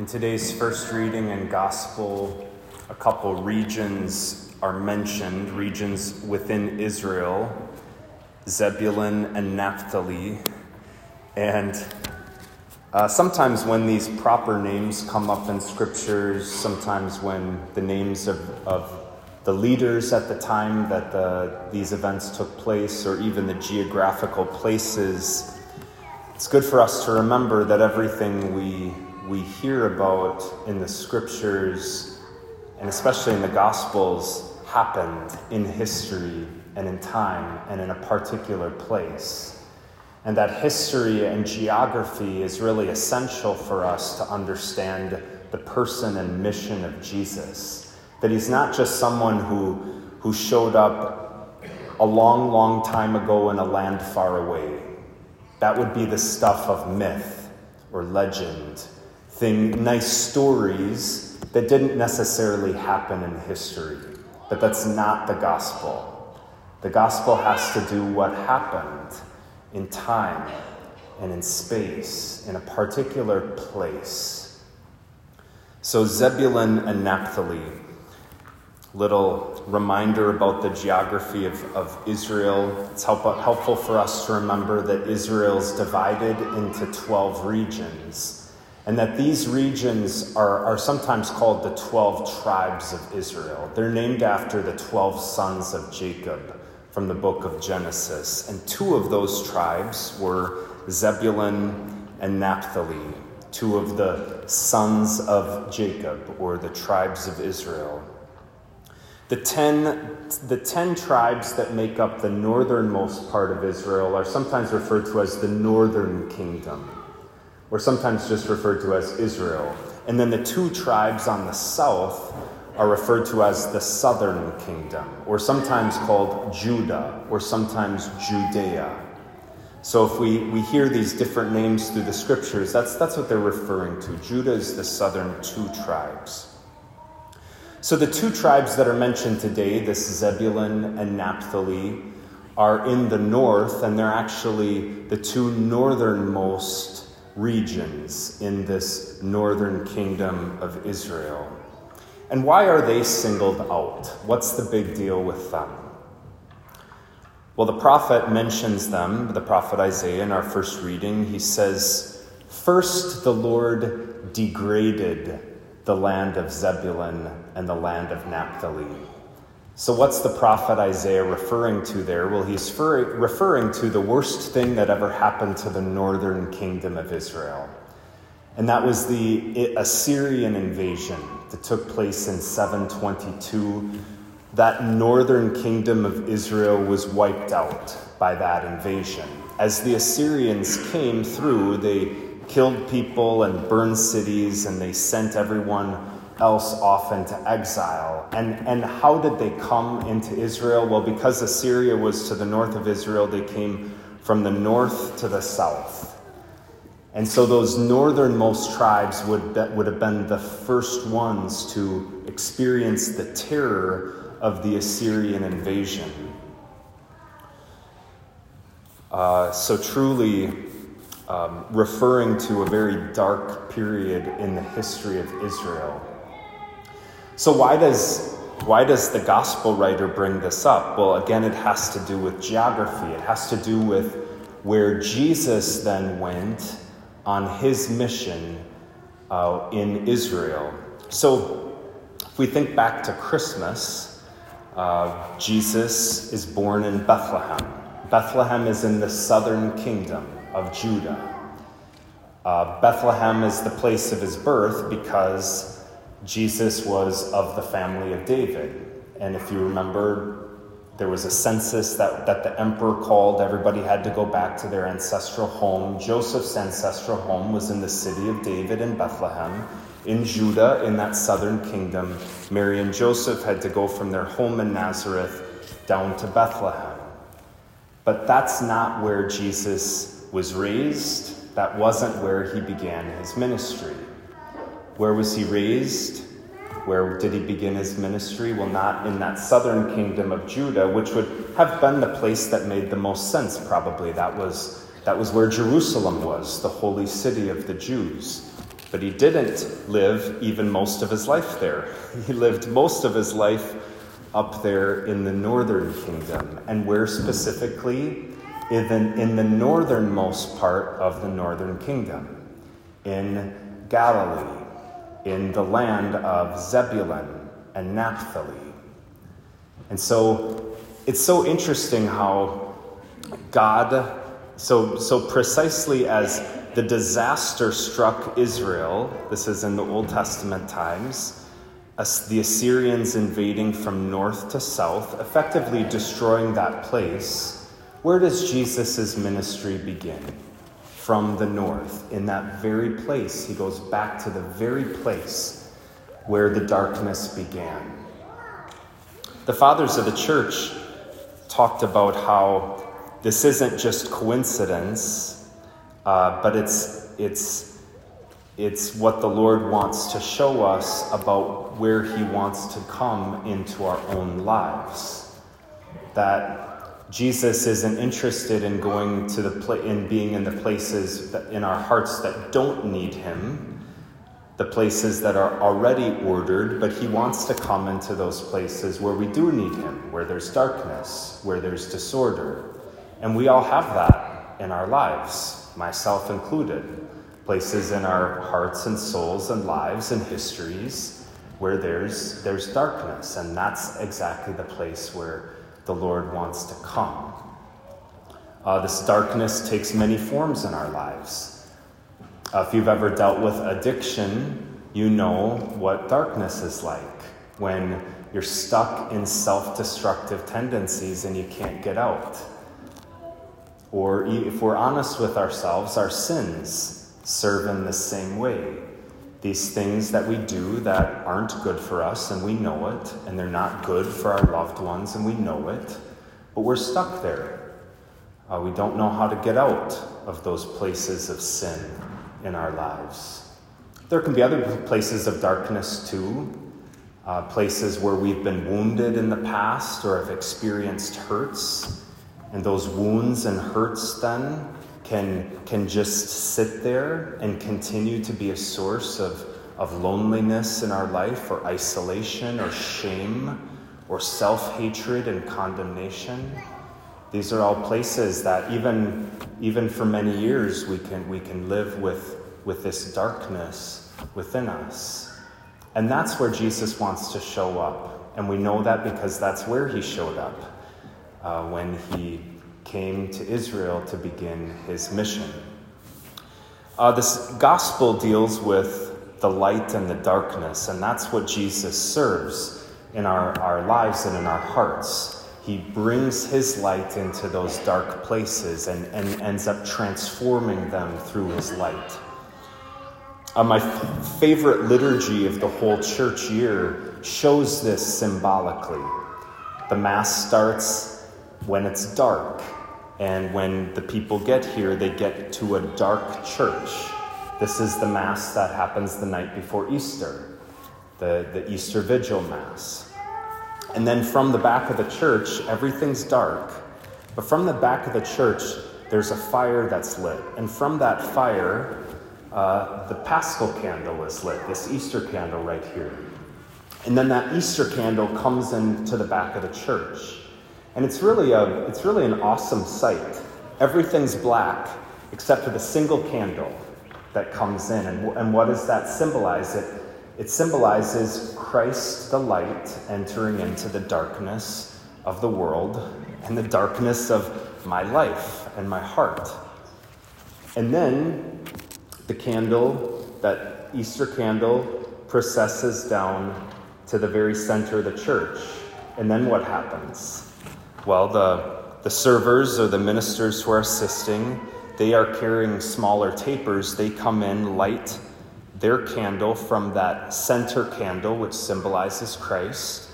In today's first reading and gospel, a couple regions are mentioned, regions within Israel Zebulun and Naphtali. And uh, sometimes when these proper names come up in scriptures, sometimes when the names of, of the leaders at the time that the, these events took place, or even the geographical places, it's good for us to remember that everything we we hear about in the scriptures, and especially in the Gospels, happened in history and in time and in a particular place. And that history and geography is really essential for us to understand the person and mission of Jesus. That he's not just someone who, who showed up a long, long time ago in a land far away. That would be the stuff of myth or legend thing, nice stories that didn't necessarily happen in history. But that's not the gospel. The gospel has to do what happened in time and in space, in a particular place. So, Zebulun and Naphtali, little reminder about the geography of, of Israel. It's help, helpful for us to remember that Israel's divided into 12 regions and that these regions are, are sometimes called the 12 tribes of Israel. They're named after the 12 sons of Jacob from the book of Genesis. And two of those tribes were Zebulun and Naphtali, two of the sons of Jacob, or the tribes of Israel. The ten, the ten tribes that make up the northernmost part of Israel are sometimes referred to as the northern kingdom or sometimes just referred to as Israel. And then the two tribes on the south are referred to as the southern kingdom, or sometimes called Judah, or sometimes Judea. So if we, we hear these different names through the scriptures, that's, that's what they're referring to. Judah is the southern two tribes. So the two tribes that are mentioned today, this Zebulun and Naphtali, are in the north, and they're actually the two northernmost regions in this northern kingdom of Israel. And why are they singled out? What's the big deal with them? Well, the prophet mentions them, the prophet Isaiah, in our first reading. He says, First, the Lord degraded the land of Zebulun and the land of Naphtali so, what's the prophet Isaiah referring to there? Well, he's referring to the worst thing that ever happened to the northern kingdom of Israel. And that was the Assyrian invasion that took place in 722. That northern kingdom of Israel was wiped out by that invasion. As the Assyrians came through, they killed people and burned cities, and they sent everyone else off into exile. And, and how did they come into Israel? Well, because Assyria was to the north of Israel, they came from the north to the south. And so those northernmost tribes would, would have been the first ones to experience the terror of the Assyrian invasion. Uh, so, truly, um, referring to a very dark period in the history of Israel. So, why does, why does the gospel writer bring this up? Well, again, it has to do with geography, it has to do with where Jesus then went on his mission uh, in Israel. So, if we think back to Christmas, uh, Jesus is born in Bethlehem. Bethlehem is in the southern kingdom of Judah. Uh, Bethlehem is the place of his birth because Jesus was of the family of David. And if you remember, there was a census that, that the emperor called. Everybody had to go back to their ancestral home. Joseph's ancestral home was in the city of David in Bethlehem, in Judah, in that southern kingdom. Mary and Joseph had to go from their home in Nazareth down to Bethlehem. But that's not where Jesus was raised. That wasn't where he began his ministry. Where was he raised? Where did he begin his ministry? Well, not in that southern kingdom of Judah, which would have been the place that made the most sense, probably. That was, that was where Jerusalem was, the holy city of the Jews. But he didn't live even most of his life there. He lived most of his life up there in the northern kingdom. And where specifically? Even in the northernmost part of the northern kingdom, in Galilee, in the land of Zebulun and Naphtali. And so it's so interesting how God, so, so precisely as the disaster struck Israel, this is in the Old Testament times, as the Assyrians invading from north to south, effectively destroying that place, where does Jesus' ministry begin? From the north. In that very place, he goes back to the very place where the darkness began. The fathers of the church talked about how this isn't just coincidence, uh, but it's, it's, it's what the Lord wants to show us about where He wants to come into our own lives. That Jesus isn't interested in going to the pla- in being in the places that, in our hearts that don't need Him the places that are already ordered, but he wants to come into those places where we do need him, where there's darkness, where there's disorder. And we all have that in our lives, myself included. Places in our hearts and souls and lives and histories where there's, there's darkness, and that's exactly the place where the Lord wants to come. Uh, this darkness takes many forms in our lives. Uh, if you've ever dealt with addiction, you know what darkness is like when you're stuck in self destructive tendencies and you can't get out. Or if we're honest with ourselves, our sins serve in the same way. These things that we do that aren't good for us and we know it, and they're not good for our loved ones and we know it, but we're stuck there. Uh, we don't know how to get out of those places of sin in our lives. There can be other places of darkness too, uh, places where we've been wounded in the past or have experienced hurts. And those wounds and hurts then can, can just sit there and continue to be a source of, of loneliness in our life or isolation or shame or self hatred and condemnation. These are all places that even, even for many years we can, we can live with, with this darkness within us. And that's where Jesus wants to show up. And we know that because that's where he showed up uh, when he came to Israel to begin his mission. Uh, this gospel deals with the light and the darkness, and that's what Jesus serves in our, our lives and in our hearts he brings his light into those dark places and, and ends up transforming them through his light. Uh, my f- favorite liturgy of the whole church year shows this symbolically. The Mass starts when it's dark, and when the people get here, they get to a dark church. This is the Mass that happens the night before Easter, the, the Easter Vigil Mass. And then from the back of the church, everything's dark. But from the back of the church, there's a fire that's lit. And from that fire, uh, the paschal candle is lit, this Easter candle right here. And then that Easter candle comes into the back of the church. And it's really, a, it's really an awesome sight. Everything's black except for the single candle that comes in. And, and what does that symbolize? It, it symbolizes Christ, the light, entering into the darkness of the world and the darkness of my life and my heart. And then the candle, that Easter candle, processes down to the very center of the church. And then what happens? Well, the, the servers or the ministers who are assisting, they are carrying smaller tapers. They come in, light their candle from that center candle, which symbolizes Christ,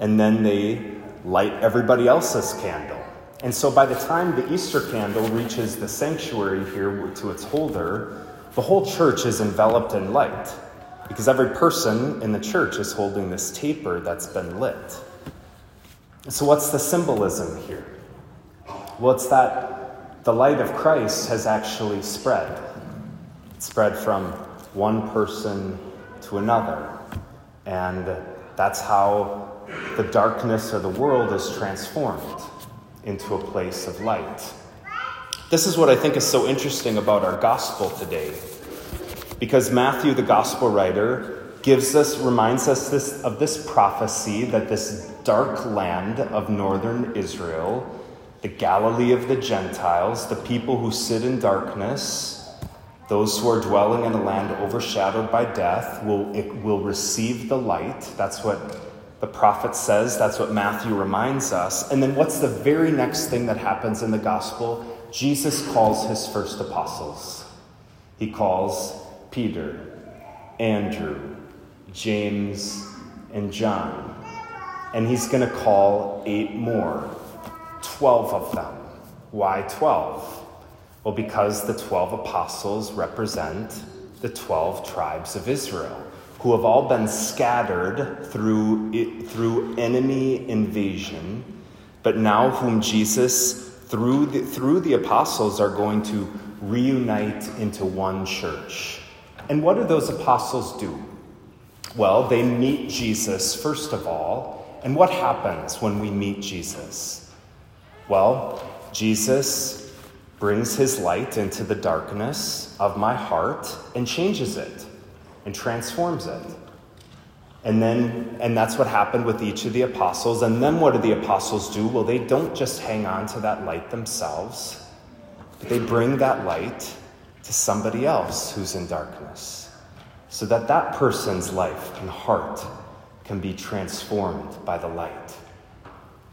and then they light everybody else's candle. And so by the time the Easter candle reaches the sanctuary here to its holder, the whole church is enveloped in light because every person in the church is holding this taper that's been lit. So, what's the symbolism here? Well, it's that the light of Christ has actually spread. Spread from one person to another. And that's how the darkness of the world is transformed into a place of light. This is what I think is so interesting about our gospel today. Because Matthew, the gospel writer, gives us, reminds us this, of this prophecy that this dark land of northern Israel, the Galilee of the Gentiles, the people who sit in darkness, those who are dwelling in a land overshadowed by death will, will receive the light. That's what the prophet says. That's what Matthew reminds us. And then what's the very next thing that happens in the gospel? Jesus calls his first apostles. He calls Peter, Andrew, James, and John. And he's going to call eight more, 12 of them. Why 12? Well, because the 12 apostles represent the 12 tribes of Israel, who have all been scattered through, through enemy invasion, but now whom Jesus, through the, through the apostles, are going to reunite into one church. And what do those apostles do? Well, they meet Jesus, first of all. And what happens when we meet Jesus? Well, Jesus brings his light into the darkness of my heart and changes it and transforms it. And then, and that's what happened with each of the apostles. And then what do the apostles do? Well, they don't just hang on to that light themselves, but they bring that light to somebody else who's in darkness so that that person's life and heart can be transformed by the light.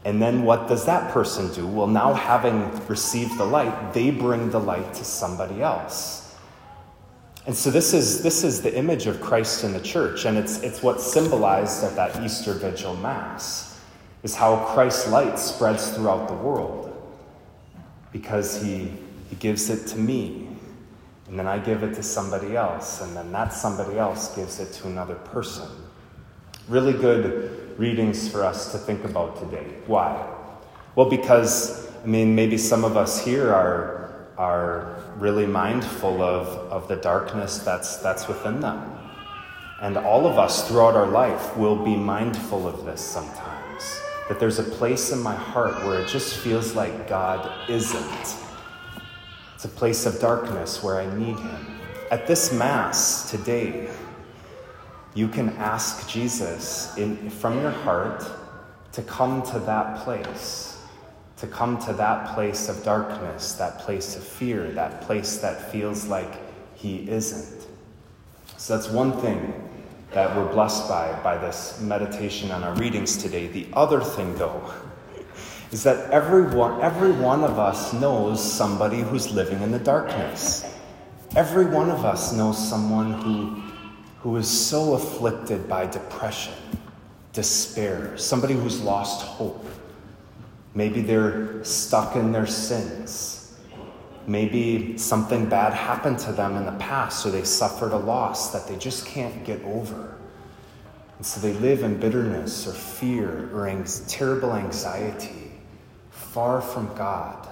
And then what does that person do? Well, now having received the light, they bring the light to somebody else. And so this is, this is the image of Christ in the church, and it's, it's what's symbolized at that Easter Vigil Mass, is how Christ's light spreads throughout the world. Because he, he gives it to me, and then I give it to somebody else, and then that somebody else gives it to another person. Really good readings for us to think about today. Why? Well, because, I mean, maybe some of us here are, are really mindful of, of the darkness that's, that's within them. And all of us throughout our life will be mindful of this sometimes. That there's a place in my heart where it just feels like God isn't. It's a place of darkness where I need Him. At this Mass today, you can ask Jesus in, from your heart to come to that place, to come to that place of darkness, that place of fear, that place that feels like He isn't. So that's one thing that we're blessed by by this meditation on our readings today. The other thing, though, is that everyone, every one of us knows somebody who's living in the darkness. Every one of us knows someone who who is so afflicted by depression, despair, somebody who's lost hope. Maybe they're stuck in their sins. Maybe something bad happened to them in the past, or they suffered a loss that they just can't get over. And so they live in bitterness or fear or ang- terrible anxiety, far from God.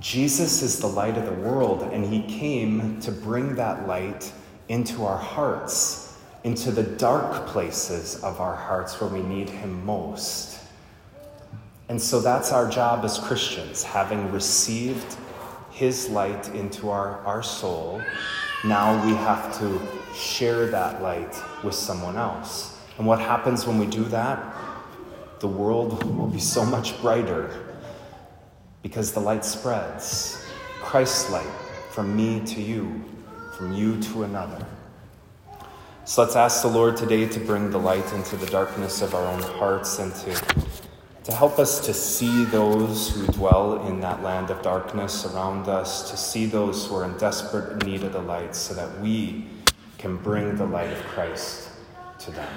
Jesus is the light of the world, and he came to bring that light into our hearts, into the dark places of our hearts where we need Him most. And so that's our job as Christians, having received His light into our, our soul. Now we have to share that light with someone else. And what happens when we do that? The world will be so much brighter because the light spreads. Christ's light from me to you from you to another. So let's ask the Lord today to bring the light into the darkness of our own hearts and to, to help us to see those who dwell in that land of darkness around us, to see those who are in desperate need of the light so that we can bring the light of Christ to them.